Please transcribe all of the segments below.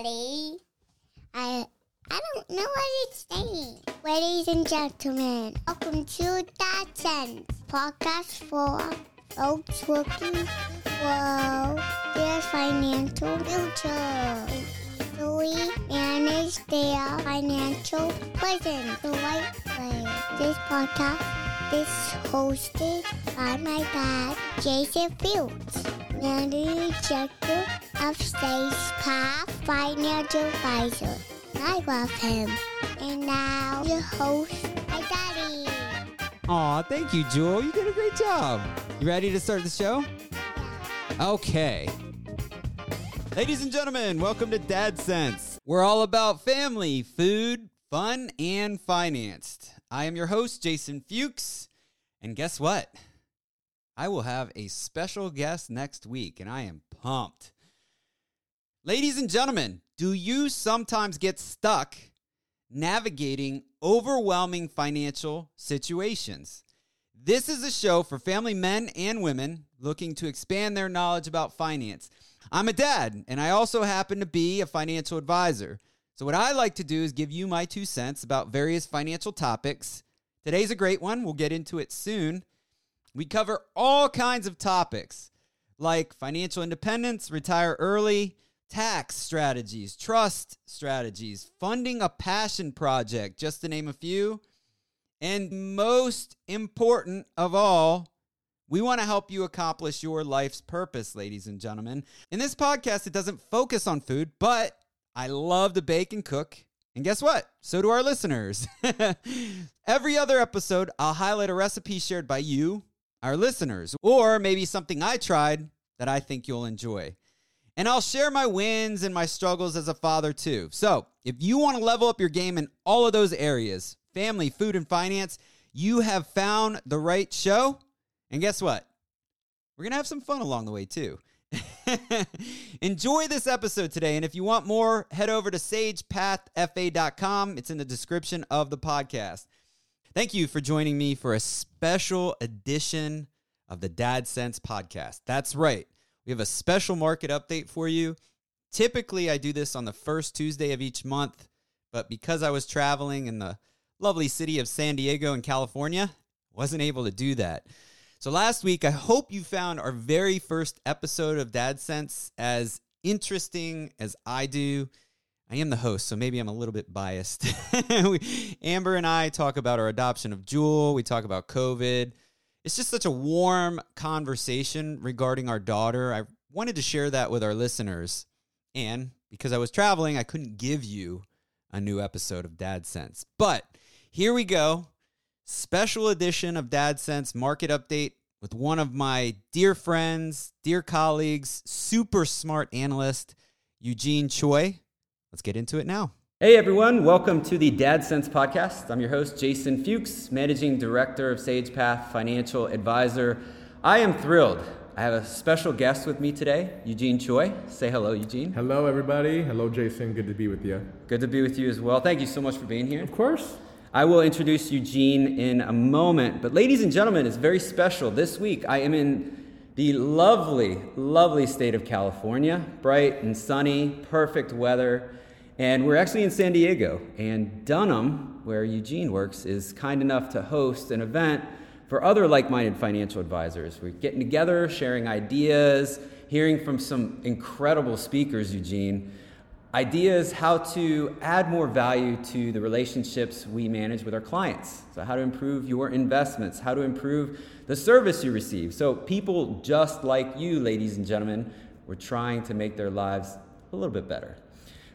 I I don't know what it's saying. Ladies and gentlemen, welcome to Dad Cents podcast for folks looking for their financial future. Easily manage their financial present the right way. This podcast is hosted by my dad, Jason Fields, managing director of Stage Path Financial Advisor. I love him. And now your host, my daddy. Aw, thank you, Jewel. You did a great job. You ready to start the show? Okay. Ladies and gentlemen, welcome to Dad Cents. We're all about family, food, fun, and financed. I am your host, Jason Fuchs. And guess what? I will have a special guest next week, and I am pumped. Ladies and gentlemen, do you sometimes get stuck navigating overwhelming financial situations? This is a show for family men and women looking to expand their knowledge about finance. I'm a dad, and I also happen to be a financial advisor. So, what I like to do is give you my two cents about various financial topics. Today's a great one. We'll get into it soon. We cover all kinds of topics like financial independence, retire early, tax strategies, trust strategies, funding a passion project, just to name a few. And most important of all, we want to help you accomplish your life's purpose, ladies and gentlemen. In this podcast, it doesn't focus on food, but I love to bake and cook. And guess what? So do our listeners. Every other episode, I'll highlight a recipe shared by you, our listeners, or maybe something I tried that I think you'll enjoy. And I'll share my wins and my struggles as a father too. So, if you want to level up your game in all of those areas family, food, and finance you have found the right show. And guess what? We're going to have some fun along the way too. Enjoy this episode today. And if you want more, head over to sagepathfa.com. It's in the description of the podcast. Thank you for joining me for a special edition of the Dad Cents podcast. That's right. We have a special market update for you. Typically, I do this on the first Tuesday of each month, but because I was traveling in the lovely city of San Diego in California, wasn't able to do that. So last week, I hope you found our very first episode of Dad Cents as interesting as I do. I am the host, so maybe I'm a little bit biased. Amber and I talk about our adoption of Jewel. We talk about COVID. It's just such a warm conversation regarding our daughter. I wanted to share that with our listeners. And because I was traveling, I couldn't give you a new episode of Dad Cents. But here we go. Special edition of Dad Cents Market Update with one of my dear friends, dear colleagues, super smart analyst, Eugene Choi. Let's get into it now. Hey everyone, welcome to the Dad Cents podcast. I'm your host, Jason Fuchs, Managing Director of SagePath Financial Advisor. I am thrilled. I have a special guest with me today, Eugene Choi. Say hello, Eugene. Hello, everybody. Hello, Jason. Good to be with you. Good to be with you as well. Thank you so much for being here. Of course. I will introduce Eugene in a moment. But, ladies and gentlemen, it's very special. This week, I am in the lovely, lovely state of California. Bright and sunny, perfect weather. And we're actually in San Diego. And Dunham, where Eugene works, is kind enough to host an event for other like minded financial advisors. We're getting together, sharing ideas, hearing from some incredible speakers, Eugene ideas how to add more value to the relationships we manage with our clients. So, how to improve your investments, how to improve the service you receive. So, people just like you, ladies and gentlemen, we're trying to make their lives a little bit better.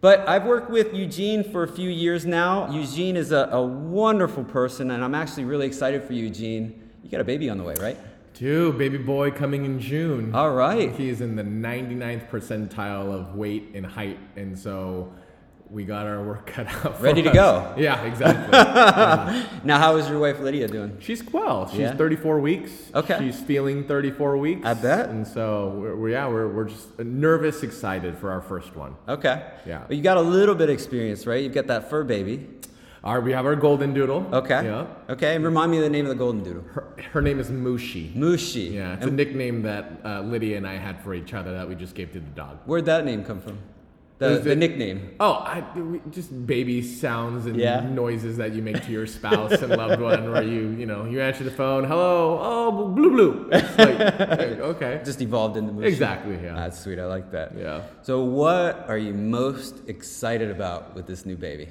But I've worked with Eugene for a few years now. Eugene is a, a wonderful person, and I'm actually really excited for Eugene. You got a baby on the way, right? Two, baby boy coming in June. All right. He's in the 99th percentile of weight and height, and so we got our work cut out. Ready to us. go. Yeah, exactly. yeah. Now, how is your wife Lydia doing? She's well. She's Yeah? 34 weeks. Okay. She's feeling 34 weeks. I bet. And so we're, we're yeah we're, we're just nervous, excited for our first one. Okay. Yeah. Well, you got a little bit of experience, right? You've got that fur baby. We have our golden doodle. Okay. Yeah. Okay. And remind me of the name of the golden doodle. Her, her name is Mushi. Mushi. Yeah, it's a nickname that uh, Lydia and I had for each other that we just gave to the dog. where'd that name come from? The, the it- nickname. Oh, I, just baby sounds and Yeah. noises that you make to your spouse and loved one, where you, you know, you answer the phone, hello, oh, blue, blue. It's like, okay, Just evolved into Mushu. exactly, yeah, That's sweet. I like that. yeah. So, what are you most excited about with this new baby?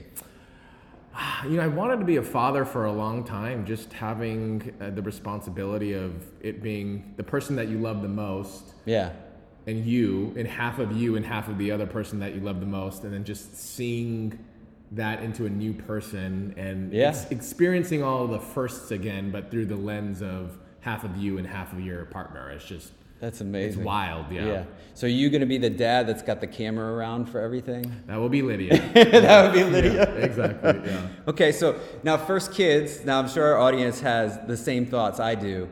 You know, I wanted to be a father for a long time. Just having uh, the responsibility of it being the person that you love the most, Yeah. and you, and half of you, and half of the other person that you love the most, and then just seeing that into a new person and Yeah. ex- experiencing all the firsts again, but through the lens of half of you and half of your partner. It's just That's amazing. it's wild, yeah. Yeah. So, are you going to be the dad that's got the camera around for everything? That will be Lydia. that would be Lydia. Yeah, exactly. Yeah. Okay, so now first kids. Now I'm sure our audience has the same thoughts I do.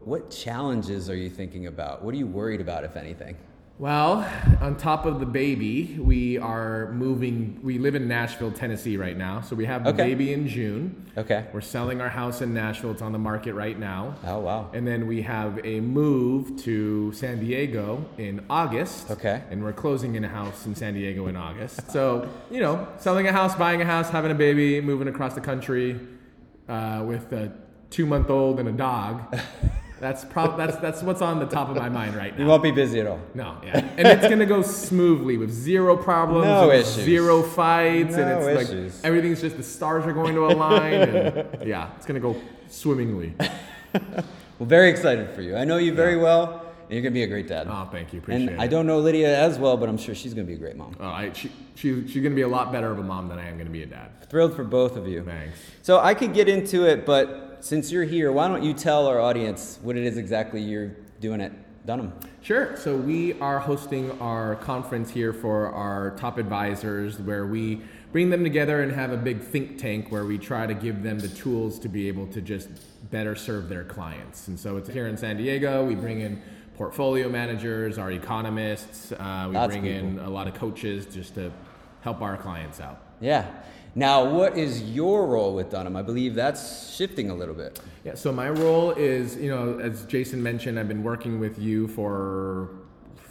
What challenges are you thinking about? What are you worried about, if anything? Well, on top of the baby, we are moving. We live in Nashville, Tennessee right now. So we have the Okay. baby in June. Okay. We're selling our house in Nashville. It's on the market right now. Oh wow. And then we have a move to San Diego in August. Okay. And we're closing in a house in San Diego in August. So, you know, selling a house, buying a house, having a baby, moving across the country uh, with a two month old and a dog. That's, prob- that's, that's what's on the top of my mind right now. You won't be busy at all. No, yeah. And it's gonna go smoothly with zero problems, No issues. zero fights, No and it's issues. like everything's just the stars are going to align, and yeah, it's gonna go swimmingly. Well, very excited for you. I know you very well, and you're gonna be a great dad. Oh, thank you, appreciate and it. I don't know Lydia as well, but I'm sure she's gonna be a great mom. Oh, I, she, she, she's gonna be a lot better of a mom than I am gonna be a dad. Thrilled for both of you. Thanks. So I could get into it, but since you're here, why don't you tell our audience what it is exactly you're doing at Dunham? Sure. So we are hosting our conference here for our top advisors, where we bring them together and have a big think tank where we try to give them the tools to be able to just better serve their clients. And so it's here in San Diego. We bring in portfolio managers, our economists. Uh, we Lots bring in a lot of coaches just to help our clients out. Yeah. Now, what is your role with Dunham? I believe that's shifting a little bit. Yeah, so my role is, you know, as Jason mentioned, I've been working with you for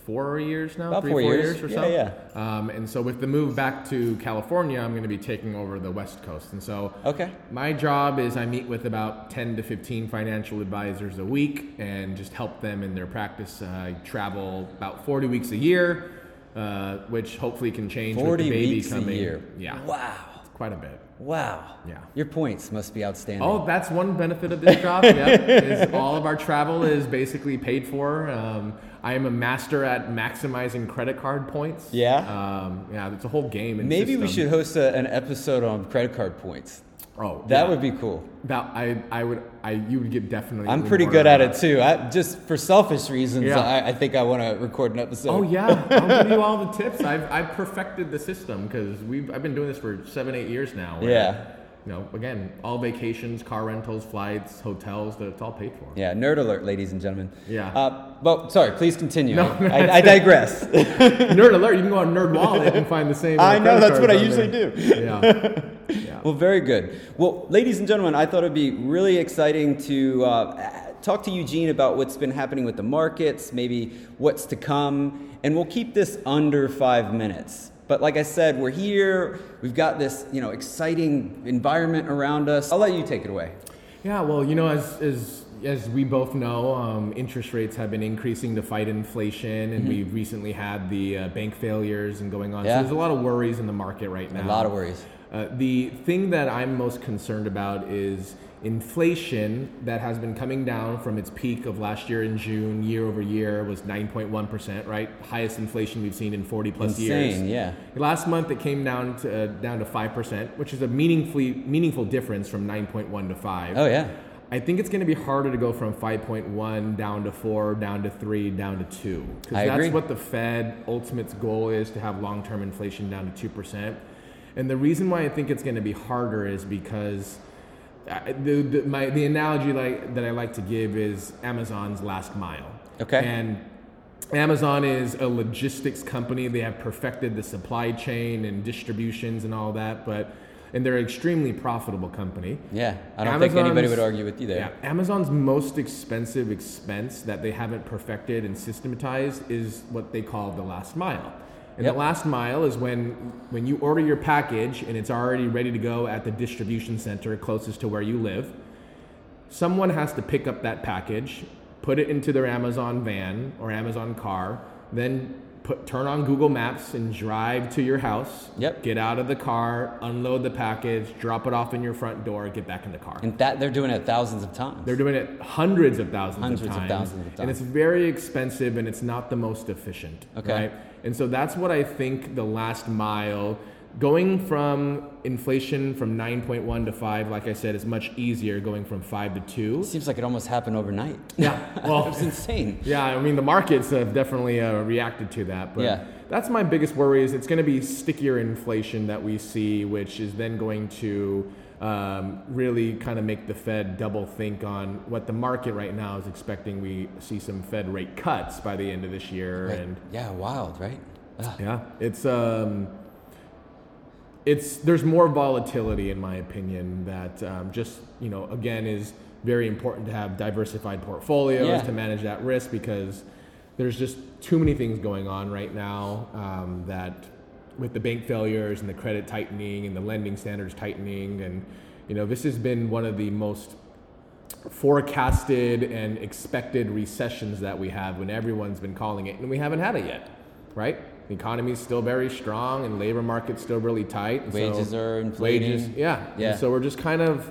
four years now, About three, four four years. or Yeah, so. yeah. Um, and so with the move back to California, I'm going to be taking over the West Coast. And so Okay. my job is I meet with about 10 to 15 financial advisors a week and just help them in their practice. Uh, I travel about 40 weeks a year, uh, which hopefully can change with the baby weeks coming. a year. Yeah, Wow. quite a bit. Wow. Yeah. Your points must be outstanding. Oh, that's one benefit of this job. yeah, is all of our travel is basically paid for. Um, I am a master at maximizing credit card points. Yeah? Um, yeah, it's a whole game. And Maybe we should host a, an episode on credit card points. Oh, That yeah. would be cool. That I I would I you would get definitely. I'm pretty good at it too. I, just for selfish reasons, Yeah. I, I think I want to record an episode. Oh yeah, I'll give you all the tips. I've I've perfected the system because we've I've been doing this for seven eight years now. Yeah. You know, again, all vacations, car rentals, flights, hotels, that it's all paid for. Yeah, nerd alert, ladies and gentlemen. Yeah. Uh, but sorry, please continue. No, I, I digress. Nerd alert! You can go on Nerd Wallet and find the same. I know, that's what I usually there. do. Yeah. Yeah. Well, very good. Well, ladies and gentlemen, I thought it'd be really exciting to uh, talk to Eugene about what's been happening with the markets, maybe what's to come, and we'll keep this under five minutes. But like I said, we're here. We've got this, you know, exciting environment around us. I'll let you take it away. Yeah, well, you know, as as as we both know, um, interest rates have been increasing to fight inflation, and we've recently had the uh, bank failures and going on. Mm-hmm. Yeah. So there's a lot of worries in the market right now. A lot of worries. Uh, the thing that I'm most concerned about is inflation that has been coming down from its peak of last year in June, year over year, was 9.1%, right? Highest inflation we've seen in 40 plus years. Insane, yeah. Last month it came down to uh, down to five percent, which is a meaningfully meaningful difference from nine point one to five. Oh yeah. I think it's going to be harder to go from five point one down to four, down to three, down to two. Because I that's agree. what the Fed ultimate goal is to have long term inflation down to two percent. And the reason why I think it's going to be harder is because I- the, the, my, the analogy like, that I like to give is Amazon's last mile. Okay. And Amazon is a logistics company. They have perfected the supply chain and distributions and all that, but and they're an extremely profitable company. Yeah. I don't think anybody would argue with you there. Yeah, Amazon's most expensive expense that they haven't perfected and systematized is what they call the last mile. And Yep. the last mile is when when you order your package and it's already ready to go at the distribution center closest to where you live. Someone has to pick up that package, put it into their Amazon van or Amazon car, then put turn on Google Maps and drive to your house. Yep. Get out of the car, unload the package, drop it off in your front door, get back in the car. And that they're doing it thousands of times. They're doing it hundreds of thousands Hundreds of of times. thousands of And it's very expensive and it's not the most efficient. Okay. Right? And so that's what I think the last mile, going from inflation from 9.1 to 5, like I said, is much easier going from 5 to 2. Seems like it almost happened overnight. Yeah. Well, it's insane. yeah, I mean, the markets have definitely uh, reacted to that. But Yeah. that's my biggest worry is it's going to be stickier inflation that we see, which is then going to um, really kind of make the Fed double think on what the market right now is expecting. We see some Fed rate cuts by the end of this year. Right. And Yeah, wild, right? Ugh. yeah, it's um, it's there's more volatility in my opinion that um, just you know again is very important to have diversified portfolios Yeah. to manage that risk because there's just too many things going on right now um, that with the bank failures and the credit tightening and the lending standards tightening and you know this has been one of the most forecasted and expected recessions that we have when everyone's been calling it and we haven't had it yet right the economy is still very strong and labor market's still really tight and so Wages are inflating. wages yeah Yeah. and so we're just kind of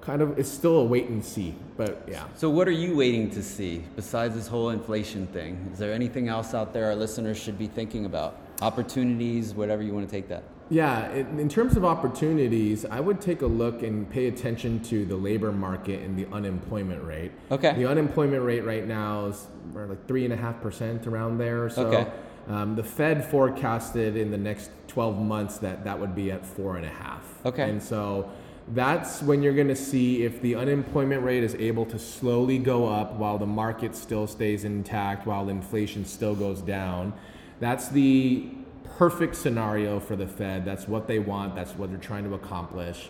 kind of it's still a wait and see but yeah So, what are you waiting to see besides this whole inflation thing? Is there anything else out there our listeners should be thinking about? Opportunities, whatever you want to take that. Yeah, in, in terms of opportunities, I would take a look and pay attention to the labor market and the unemployment rate. Okay. The unemployment rate right now is like three and a half percent around there. So Okay. Um, the Fed forecasted in the next 12 months that that would be at four and a half. Okay. And so that's when you're going to see if the unemployment rate is able to slowly go up while the market still stays intact, while inflation still goes down. That's the perfect scenario for the Fed. That's what they want. That's what they're trying to accomplish.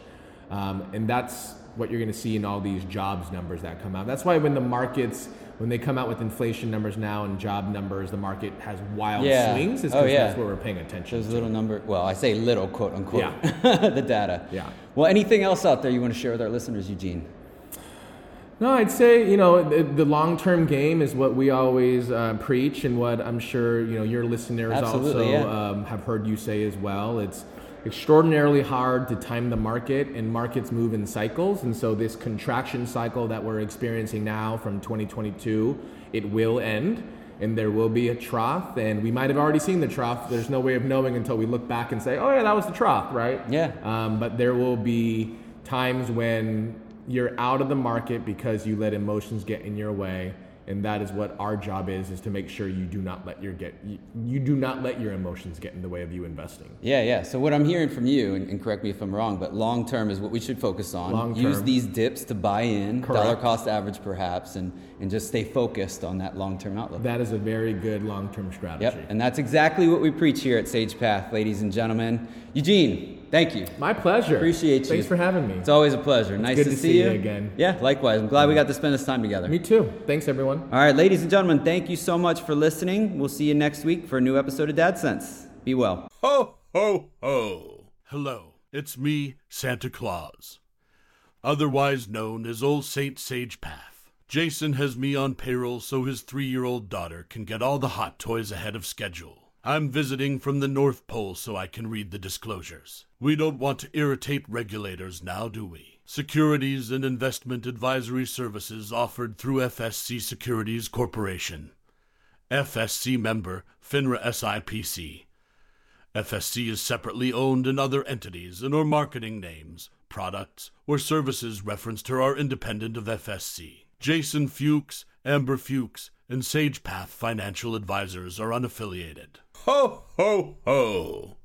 Um, and that's what you're going to see in all these jobs numbers that come out. That's why when the markets, when they come out with inflation numbers now and job numbers, the market has wild Yeah. swings. Is Oh, because yeah. that's where we're paying attention Those to. little number, well, I say little, quote unquote, Yeah. the data. Yeah. Well, anything else out there you want to share with our listeners, Eugene? No, I'd say you know the, the long-term game is what we always uh, preach, and what I'm sure you know your listeners Absolutely, also yeah. um, have heard you say as well. It's extraordinarily hard to time the market, and markets move in cycles. And so this contraction cycle that we're experiencing now from 2022, it will end, and there will be a trough. And we might have already seen the trough. There's no way of knowing until we look back and say, "Oh yeah, that was the trough," right? Yeah. Um, but there will be times when you're out of the market because you let emotions get in your way, and that is what our job is: is to make sure you do not let your get you, you do not let your emotions get in the way of you investing. Yeah, yeah. So what I'm hearing from you, and, and correct me if I'm wrong, but long term is what we should focus on. long-term. Use these dips to buy in, Correct. dollar cost average perhaps, and, and just stay focused on that long term outlook. That is a very good long-term strategy. Yep, and that's exactly what we preach here at Sage Path, ladies and gentlemen. Eugene, thank you. My pleasure. Appreciate you. Thanks for having me. It's always a pleasure. Nice good to, to see, see you you again. Yeah, likewise. I'm glad we got to spend this time together. Me too. Thanks, everyone. All right, ladies and gentlemen, thank you so much for listening. We'll see you next week for a new episode of Dad Cents. Be well. Ho, ho, ho. Hello, it's me, Santa Claus, otherwise known as Old Saint Sage Path. Jason has me on payroll so his three year old daughter can get all the hot toys ahead of schedule. I'm visiting from the North Pole so I can read the disclosures. We don't want to irritate regulators now, do we? Securities and investment advisory services offered through FSC Securities Corporation. FSC member, FINRA SIPC. FSC is separately owned in other entities and or marketing names, products, or services referenced here are independent of FSC. Jason Fuchs, Amber Fuchs, and SagePath Financial Advisors are unaffiliated. Ho, ho, ho!